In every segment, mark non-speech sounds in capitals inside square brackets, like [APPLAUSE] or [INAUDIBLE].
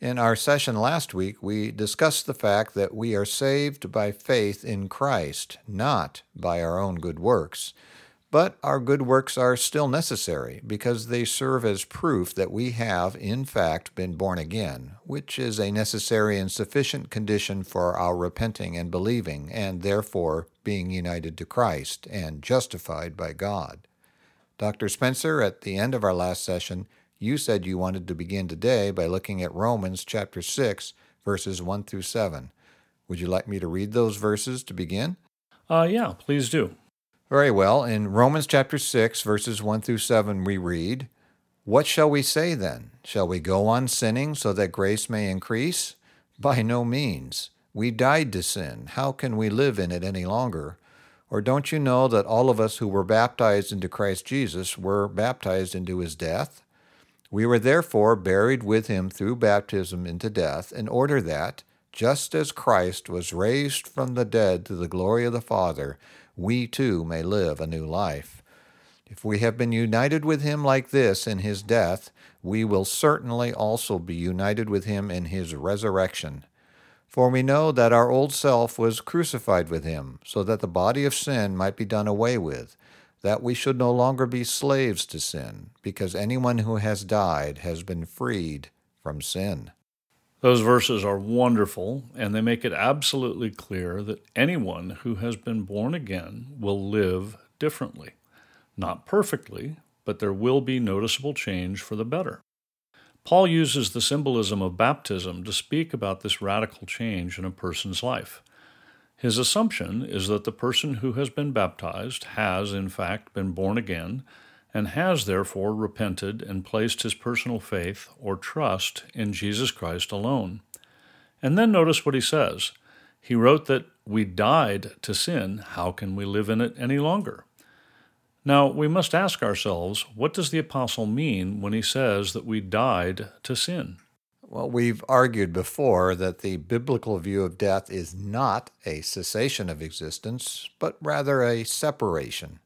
In our session last week, we discussed the fact that we are saved by faith in Christ, not by our own good works. But our good works are still necessary because they serve as proof that we have, in fact, been born again, which is a necessary and sufficient condition for our repenting and believing, and therefore being united to Christ and justified by God. Dr. Spencer, at the end of our last session, you said you wanted to begin today by looking at Romans chapter 6, verses 1 through 7. Would you like me to read those verses to begin? Uh, yeah, please do. Very well. In Romans chapter 6, verses 1 through 7, we read, What shall we say then? Shall we go on sinning so that grace may increase? By no means. We died to sin. How can we live in it any longer? Or don't you know that all of us who were baptized into Christ Jesus were baptized into his death? We were therefore buried with him through baptism into death, in order that, just as Christ was raised from the dead to the glory of the Father, we too may live a new life. If we have been united with him like this in his death, we will certainly also be united with him in his resurrection. For we know that our old self was crucified with him, so that the body of sin might be done away with that we should no longer be slaves to sin, because anyone who has died has been freed from sin. Those verses are wonderful, and they make it absolutely clear that anyone who has been born again will live differently. Not perfectly, but there will be noticeable change for the better. Paul uses the symbolism of baptism to speak about this radical change in a person's life. His assumption is that the person who has been baptized has, in fact, been born again and has therefore repented and placed his personal faith or trust in Jesus Christ alone. And then notice what he says. He wrote that we died to sin. How can we live in it any longer? Now, we must ask ourselves what does the apostle mean when he says that we died to sin? Well, we've argued before that the biblical view of death is not a cessation of existence, but rather a separation.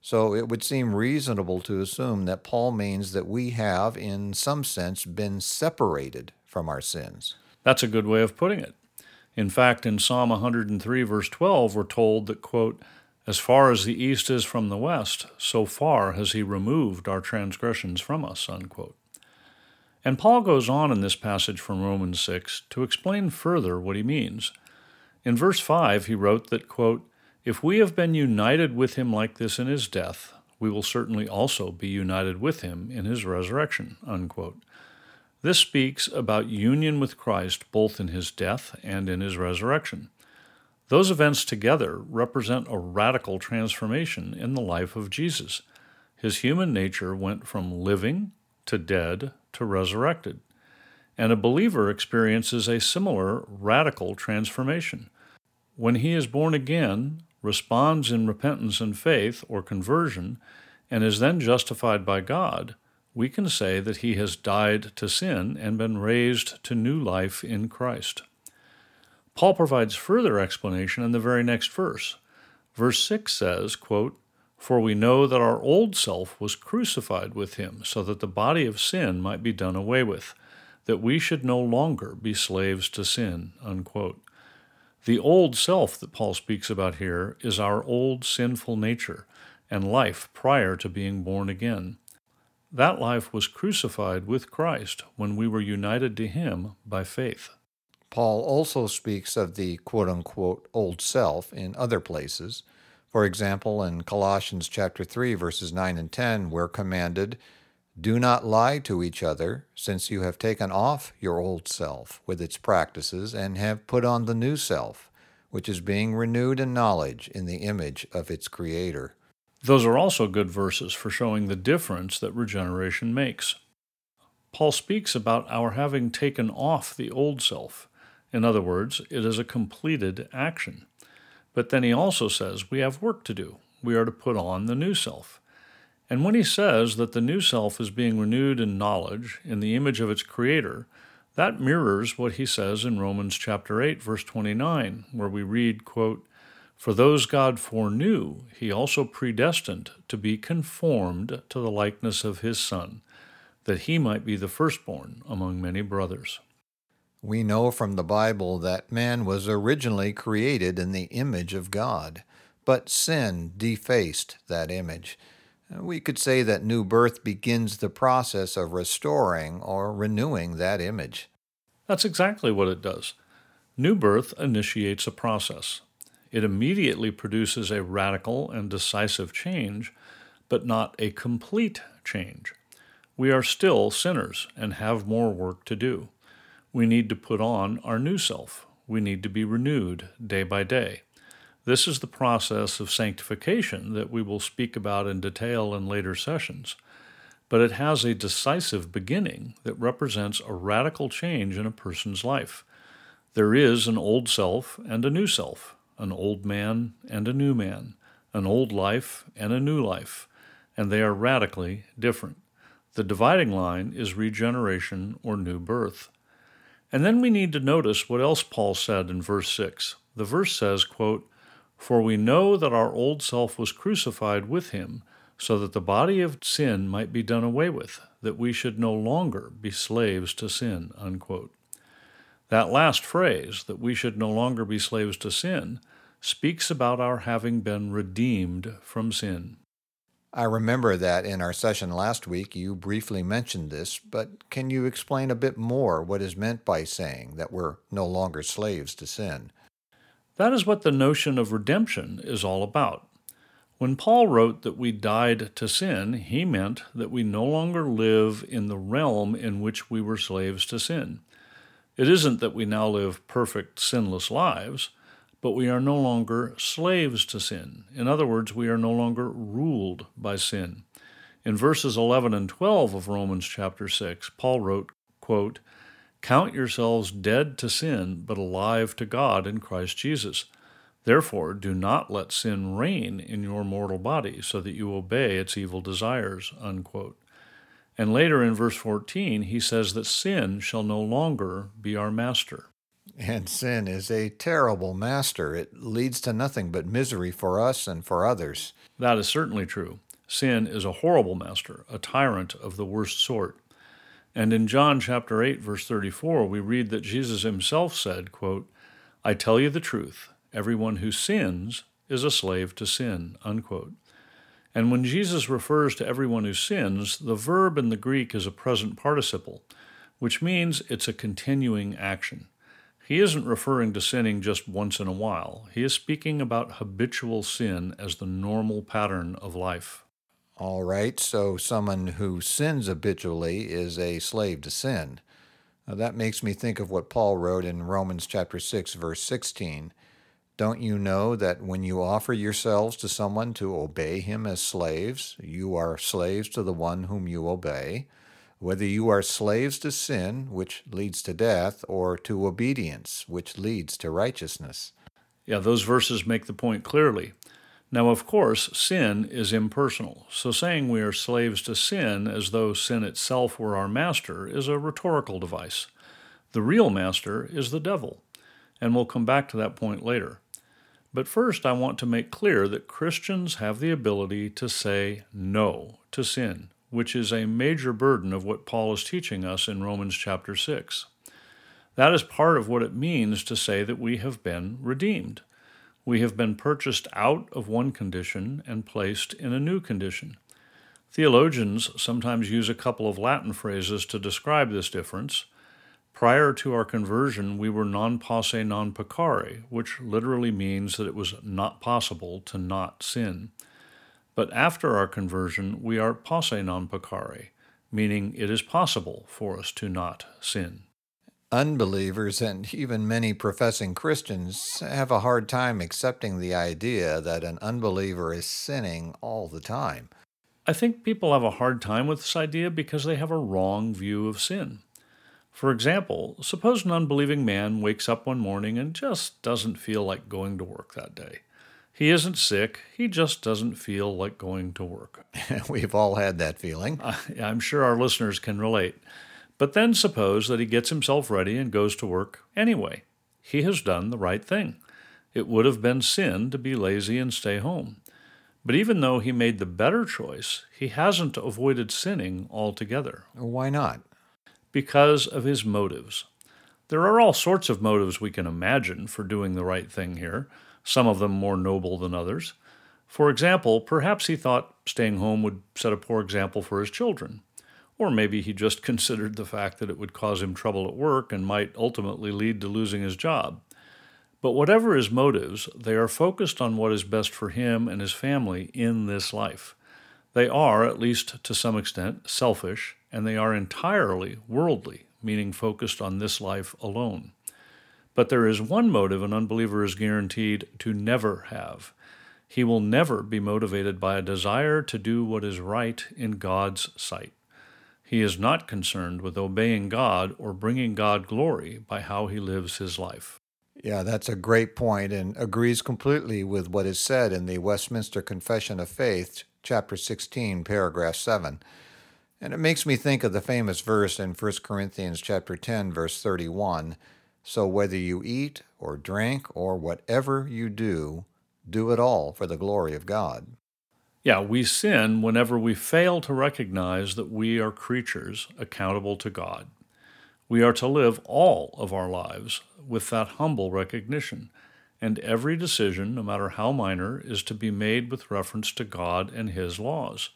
So it would seem reasonable to assume that Paul means that we have, in some sense, been separated from our sins. That's a good way of putting it. In fact, in Psalm 103, verse 12, we're told that, quote, As far as the east is from the west, so far has he removed our transgressions from us, unquote. And Paul goes on in this passage from Romans 6 to explain further what he means. In verse 5, he wrote that, quote, If we have been united with him like this in his death, we will certainly also be united with him in his resurrection. Unquote. This speaks about union with Christ both in his death and in his resurrection. Those events together represent a radical transformation in the life of Jesus. His human nature went from living to dead to resurrected. And a believer experiences a similar radical transformation. When he is born again, responds in repentance and faith or conversion, and is then justified by God, we can say that he has died to sin and been raised to new life in Christ. Paul provides further explanation in the very next verse. Verse 6 says, quote, for we know that our old self was crucified with him, so that the body of sin might be done away with, that we should no longer be slaves to sin. Unquote. The old self that Paul speaks about here is our old sinful nature and life prior to being born again. That life was crucified with Christ when we were united to him by faith. Paul also speaks of the quote unquote old self in other places. For example, in Colossians chapter 3 verses 9 and 10, we're commanded, "Do not lie to each other, since you have taken off your old self with its practices and have put on the new self, which is being renewed in knowledge in the image of its creator." Those are also good verses for showing the difference that regeneration makes. Paul speaks about our having taken off the old self. In other words, it is a completed action. But then he also says we have work to do. We are to put on the new self. And when he says that the new self is being renewed in knowledge in the image of its creator, that mirrors what he says in Romans chapter 8 verse 29 where we read quote for those God foreknew he also predestined to be conformed to the likeness of his son that he might be the firstborn among many brothers. We know from the Bible that man was originally created in the image of God, but sin defaced that image. We could say that new birth begins the process of restoring or renewing that image. That's exactly what it does. New birth initiates a process. It immediately produces a radical and decisive change, but not a complete change. We are still sinners and have more work to do. We need to put on our new self. We need to be renewed day by day. This is the process of sanctification that we will speak about in detail in later sessions, but it has a decisive beginning that represents a radical change in a person's life. There is an old self and a new self, an old man and a new man, an old life and a new life, and they are radically different. The dividing line is regeneration or new birth. And then we need to notice what else Paul said in verse 6. The verse says, quote, for we know that our old self was crucified with him, so that the body of sin might be done away with, that we should no longer be slaves to sin. Unquote. That last phrase, that we should no longer be slaves to sin, speaks about our having been redeemed from sin. I remember that in our session last week you briefly mentioned this, but can you explain a bit more what is meant by saying that we're no longer slaves to sin? That is what the notion of redemption is all about. When Paul wrote that we died to sin, he meant that we no longer live in the realm in which we were slaves to sin. It isn't that we now live perfect, sinless lives, but we are no longer slaves to sin. In other words, we are no longer ruled by sin. In verses 11 and 12 of Romans chapter 6, Paul wrote, quote, Count yourselves dead to sin, but alive to God in Christ Jesus. Therefore, do not let sin reign in your mortal body, so that you obey its evil desires. Unquote. And later in verse 14, he says that sin shall no longer be our master. And sin is a terrible master. It leads to nothing but misery for us and for others. That is certainly true. Sin is a horrible master, a tyrant of the worst sort. And in John chapter 8 verse 34 we read that Jesus himself said, quote, "I tell you the truth, everyone who sins is a slave to sin." Unquote. And when Jesus refers to everyone who sins, the verb in the Greek is a present participle, which means it's a continuing action. He isn't referring to sinning just once in a while. He is speaking about habitual sin as the normal pattern of life. All right, so someone who sins habitually is a slave to sin. Now, that makes me think of what Paul wrote in Romans chapter 6 verse 16. Don't you know that when you offer yourselves to someone to obey him as slaves, you are slaves to the one whom you obey, whether you are slaves to sin, which leads to death, or to obedience, which leads to righteousness? Yeah, those verses make the point clearly. Now, of course, sin is impersonal, so saying we are slaves to sin as though sin itself were our master is a rhetorical device. The real master is the devil, and we'll come back to that point later. But first, I want to make clear that Christians have the ability to say no to sin, which is a major burden of what Paul is teaching us in Romans chapter 6. That is part of what it means to say that we have been redeemed. We have been purchased out of one condition and placed in a new condition. Theologians sometimes use a couple of Latin phrases to describe this difference. Prior to our conversion, we were non posse non peccare, which literally means that it was not possible to not sin. But after our conversion, we are posse non peccare, meaning it is possible for us to not sin unbelievers and even many professing Christians have a hard time accepting the idea that an unbeliever is sinning all the time. I think people have a hard time with this idea because they have a wrong view of sin. For example, suppose an unbelieving man wakes up one morning and just doesn't feel like going to work that day. He isn't sick, he just doesn't feel like going to work. [LAUGHS] We've all had that feeling. I'm sure our listeners can relate. But then suppose that he gets himself ready and goes to work anyway. He has done the right thing. It would have been sin to be lazy and stay home. But even though he made the better choice, he hasn't avoided sinning altogether. Why not? Because of his motives. There are all sorts of motives we can imagine for doing the right thing here some of them more noble than others. For example, perhaps he thought staying home would set a poor example for his children. Or maybe he just [LAUGHS] considered the fact that it would cause him trouble at work and might ultimately lead to losing his job. But whatever his motives, they are focused on what is best for him and his family in this life. They are, at least to some extent, selfish, and they are entirely worldly, meaning focused on this life alone. But there is one motive an unbeliever is guaranteed to never have. He will never be motivated by a desire to do what is right in God's sight. He is not concerned with obeying God or bringing God glory by how he lives his life. Yeah, that's a great point and agrees completely with what is said in the Westminster Confession of Faith, chapter 16, paragraph 7. And it makes me think of the famous verse in 1 Corinthians chapter 10 verse 31 so whether you eat or drink or whatever you do, do it all for the glory of God. Yeah, we sin whenever we fail to recognize that we are creatures accountable to God. We are to live all of our lives with that humble recognition, and every decision, no matter how minor, is to be made with reference to God and His laws.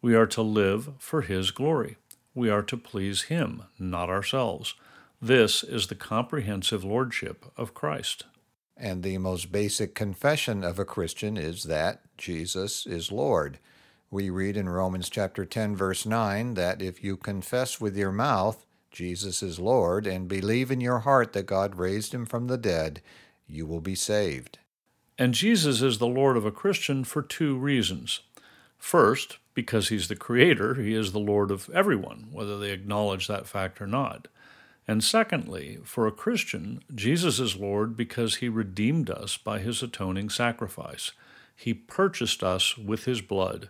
We are to live for His glory. We are to please Him, not ourselves. This is the comprehensive lordship of Christ. And the most basic confession of a Christian is that Jesus is Lord. We read in Romans chapter 10 verse 9 that if you confess with your mouth Jesus is Lord and believe in your heart that God raised him from the dead, you will be saved. And Jesus is the Lord of a Christian for two reasons. First, because he's the creator, he is the Lord of everyone, whether they acknowledge that fact or not. And secondly, for a Christian, Jesus is Lord because he redeemed us by his atoning sacrifice. He purchased us with his blood.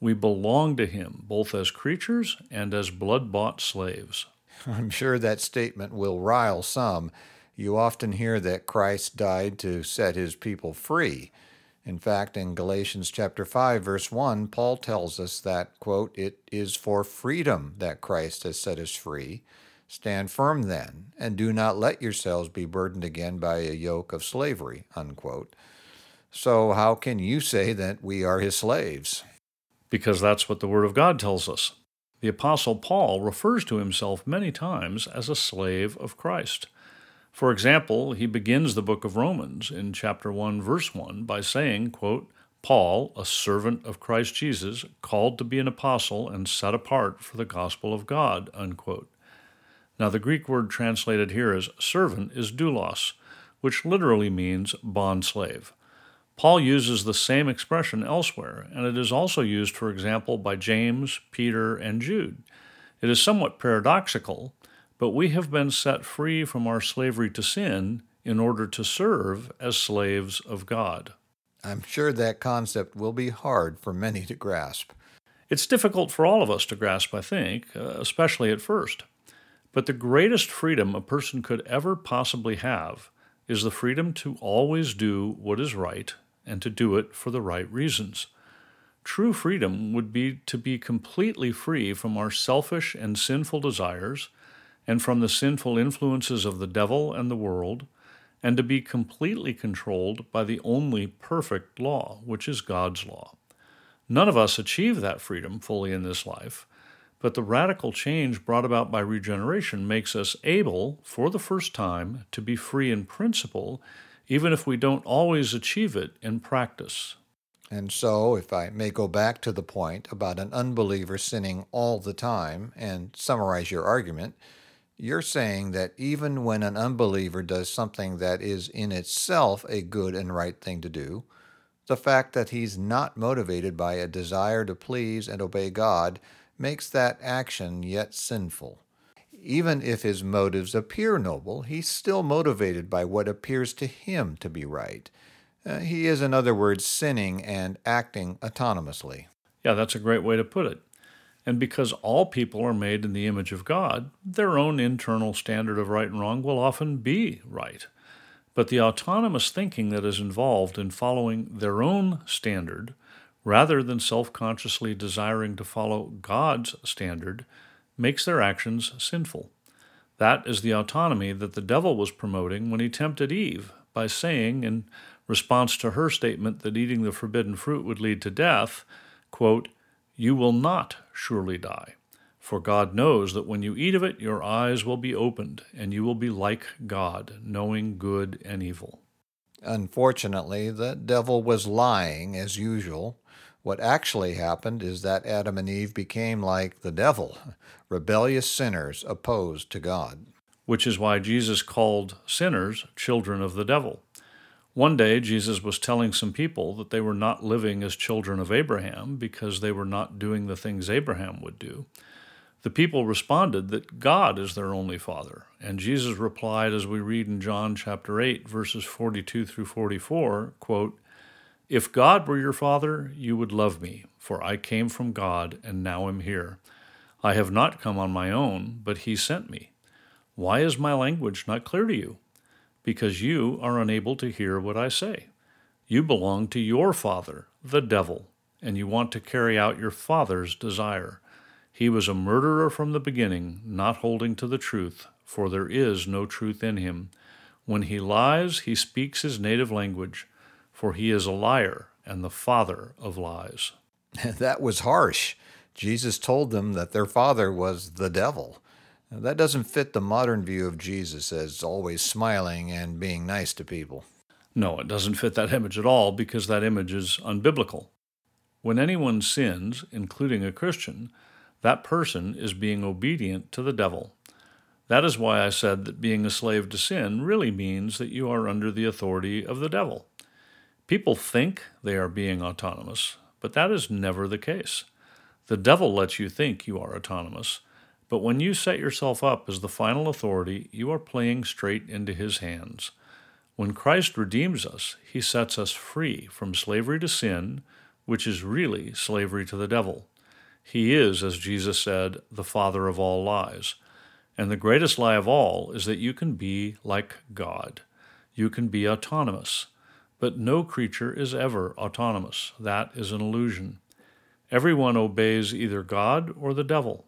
We belong to him both as creatures and as blood bought slaves. [LAUGHS] I'm sure that statement will rile some. You often hear that Christ died to set his people free. In fact, in Galatians chapter 5 verse 1, Paul tells us that, quote, it is for freedom that Christ has set us free. Stand firm then, and do not let yourselves be burdened again by a yoke of slavery. Unquote. So, how can you say that we are his slaves? Because that's what the Word of God tells us. The Apostle Paul refers to himself many times as a slave of Christ. For example, he begins the book of Romans in chapter 1, verse 1 by saying, quote, Paul, a servant of Christ Jesus, called to be an apostle and set apart for the gospel of God. Unquote. Now, the Greek word translated here as servant is doulos, which literally means bond slave. Paul uses the same expression elsewhere, and it is also used, for example, by James, Peter, and Jude. It is somewhat paradoxical, but we have been set free from our slavery to sin in order to serve as slaves of God. I'm sure that concept will be hard for many to grasp. It's difficult for all of us to grasp, I think, uh, especially at first. But the greatest freedom a person could ever possibly have is the freedom to always do what is right and to do it for the right reasons. True freedom would be to be completely free from our selfish and sinful desires and from the sinful influences of the devil and the world, and to be completely controlled by the only perfect law, which is God's law. None of us achieve that freedom fully in this life, but the radical change brought about by regeneration makes us able, for the first time, to be free in principle, even if we don't always achieve it in practice. And so, if I may go back to the point about an unbeliever sinning all the time and summarize your argument, you're saying that even when an unbeliever does something that is in itself a good and right thing to do, the fact that he's not motivated by a desire to please and obey God makes that action yet sinful. Even if his motives appear noble, he's still motivated by what appears to him to be right. Uh, he is, in other words, sinning and acting autonomously. Yeah, that's a great way to put it. And because all people are made in the image of God, their own internal standard of right and wrong will often be right. But the autonomous thinking that is involved in following their own standard, rather than self consciously desiring to follow God's standard, makes their actions sinful. That is the autonomy that the devil was promoting when he tempted Eve by saying, in response to her statement that eating the forbidden fruit would lead to death, quote, You will not surely die. For God knows that when you eat of it, your eyes will be opened, and you will be like God, knowing good and evil. Unfortunately, the devil was lying as usual. What actually happened is that Adam and Eve became like the devil, rebellious sinners opposed to God. Which is why Jesus called sinners children of the devil. One day, Jesus was telling some people that they were not living as children of Abraham because they were not doing the things Abraham would do. The people responded that God is their only father, and Jesus replied as we read in John chapter 8 verses 42 through 44, quote, "If God were your father, you would love me, for I came from God and now am here. I have not come on my own, but he sent me. Why is my language not clear to you? because you are unable to hear what I say. You belong to your father, the devil, and you want to carry out your father's desire. He was a murderer from the beginning, not holding to the truth, for there is no truth in him. When he lies, he speaks his native language, for he is a liar and the father of lies. [LAUGHS] that was harsh. Jesus told them that their father was the devil. That doesn't fit the modern view of Jesus as always smiling and being nice to people. No, it doesn't fit that image at all because that image is unbiblical. When anyone sins, including a Christian, that person is being obedient to the devil. That is why I said that being a slave to sin really means that you are under the authority of the devil. People think they are being autonomous, but that is never the case. The devil lets you think you are autonomous but when you set yourself up as the final authority, you are playing straight into his hands. When Christ redeems us, he sets us free from slavery to sin, which is really slavery to the devil. He is, as Jesus said, the father of all lies. And the greatest lie of all is that you can be like God. You can be autonomous. But no creature is ever autonomous. That is an illusion. Everyone obeys either God or the devil.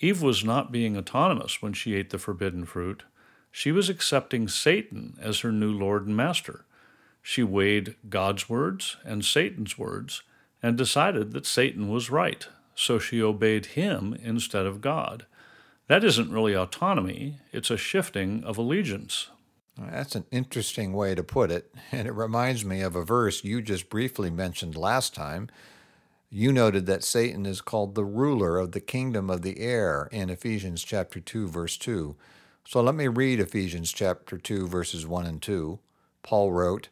Eve was not being autonomous when she ate the forbidden fruit. She was accepting Satan as her new Lord and Master. She weighed God's words and Satan's words and decided that Satan was right, so she obeyed him instead of God. That isn't really autonomy, it's a shifting of allegiance. That's an interesting way to put it, and it reminds me of a verse you just briefly mentioned last time you noted that Satan is called the ruler of the kingdom of the air in Ephesians chapter 2 verse 2. So let me read Ephesians chapter 2 verses 1 and 2. Paul wrote,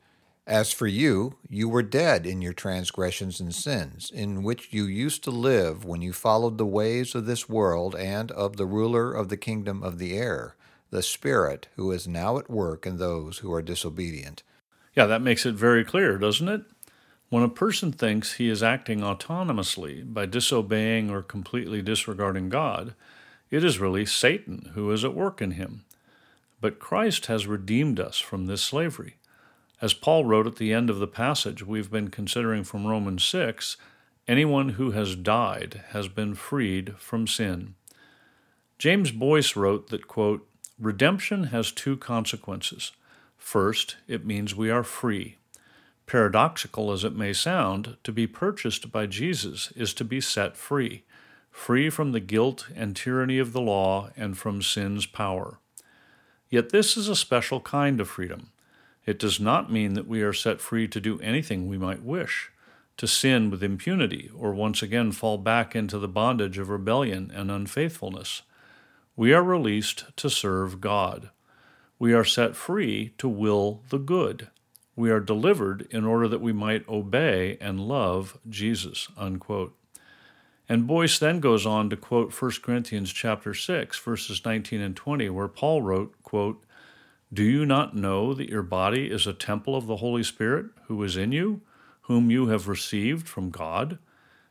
As for you, you were dead in your transgressions and sins, in which you used to live when you followed the ways of this world and of the ruler of the kingdom of the air, the Spirit who is now at work in those who are disobedient. Yeah, that makes it very clear, doesn't it? When a person thinks he is acting autonomously by disobeying or completely disregarding God, it is really Satan who is at work in him. But Christ has redeemed us from this slavery. As Paul wrote at the end of the passage we've been considering from Romans 6, anyone who has died has been freed from sin. James Boice wrote that, quote, Redemption has two consequences. First, it means we are free. Paradoxical as it may sound, to be purchased by Jesus is to be set free, free from the guilt and tyranny of the law and from sin's power. Yet this is a special kind of freedom. It does not mean that we are set free to do anything we might wish, to sin with impunity, or once again fall back into the bondage of rebellion and unfaithfulness. We are released to serve God. We are set free to will the good we are delivered in order that we might obey and love Jesus. Unquote. And Boice then goes on to quote 1 Corinthians chapter 6 verses 19 and 20 where Paul wrote, quote, "Do you not know that your body is a temple of the Holy Spirit who is in you, whom you have received from God?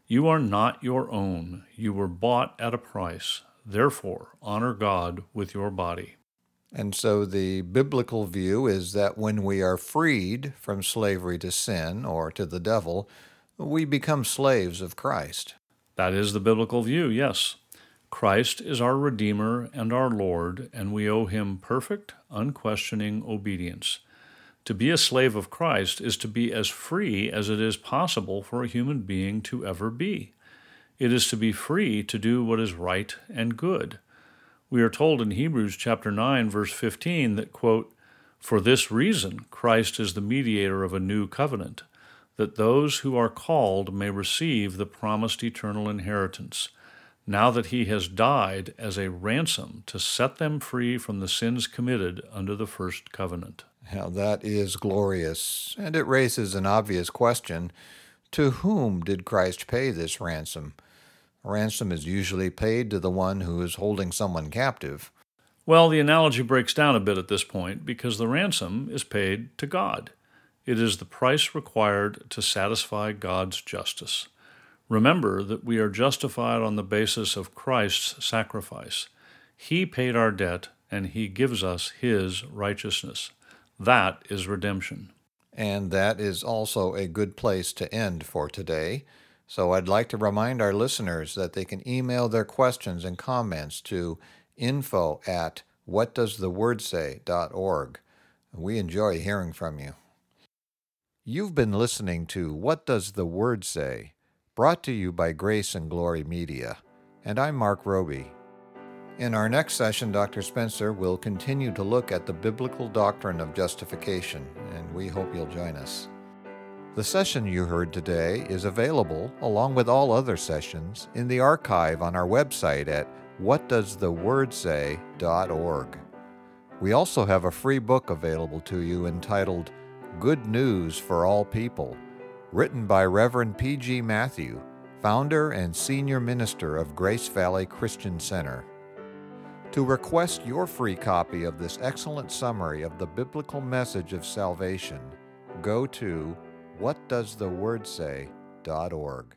You are not your own; you were bought at a price. Therefore, honor God with your body." And so the biblical view is that when we are freed from slavery to sin or to the devil, we become slaves of Christ. That is the biblical view, yes. Christ is our Redeemer and our Lord, and we owe him perfect, unquestioning obedience. To be a slave of Christ is to be as free as it is possible for a human being to ever be. It is to be free to do what is right and good. We are told in Hebrews chapter 9 verse 15 that quote, "For this reason Christ is the mediator of a new covenant." that those who are called may receive the promised eternal inheritance, now that he has died as a ransom to set them free from the sins committed under the first covenant. Now, that is glorious, and it raises an obvious question To whom did Christ pay this ransom? A ransom is usually paid to the one who is holding someone captive. Well, the analogy breaks down a bit at this point because the ransom is paid to God. It is the price required to satisfy God's justice. Remember that we are justified on the basis of Christ's sacrifice. He paid our debt, and He gives us His righteousness. That is redemption. And that is also a good place to end for today. So I'd like to remind our listeners that they can email their questions and comments to info at whatdoesthewordsay.org. We enjoy hearing from you. You've been listening to What Does the Word Say? Brought to you by Grace and Glory Media. And I'm Mark Roby. In our next session, Dr. Spencer will continue to look at the biblical doctrine of justification, and we hope you'll join us. The session you heard today is available, along with all other sessions, in the archive on our website at whatdoesthewordsay.org. We also have a free book available to you entitled Good News for All People, written by Reverend P.G. Matthew, founder and senior minister of Grace Valley Christian Center. To request your free copy of this excellent summary of the biblical message of salvation, go to whatdoesthewordsay.org.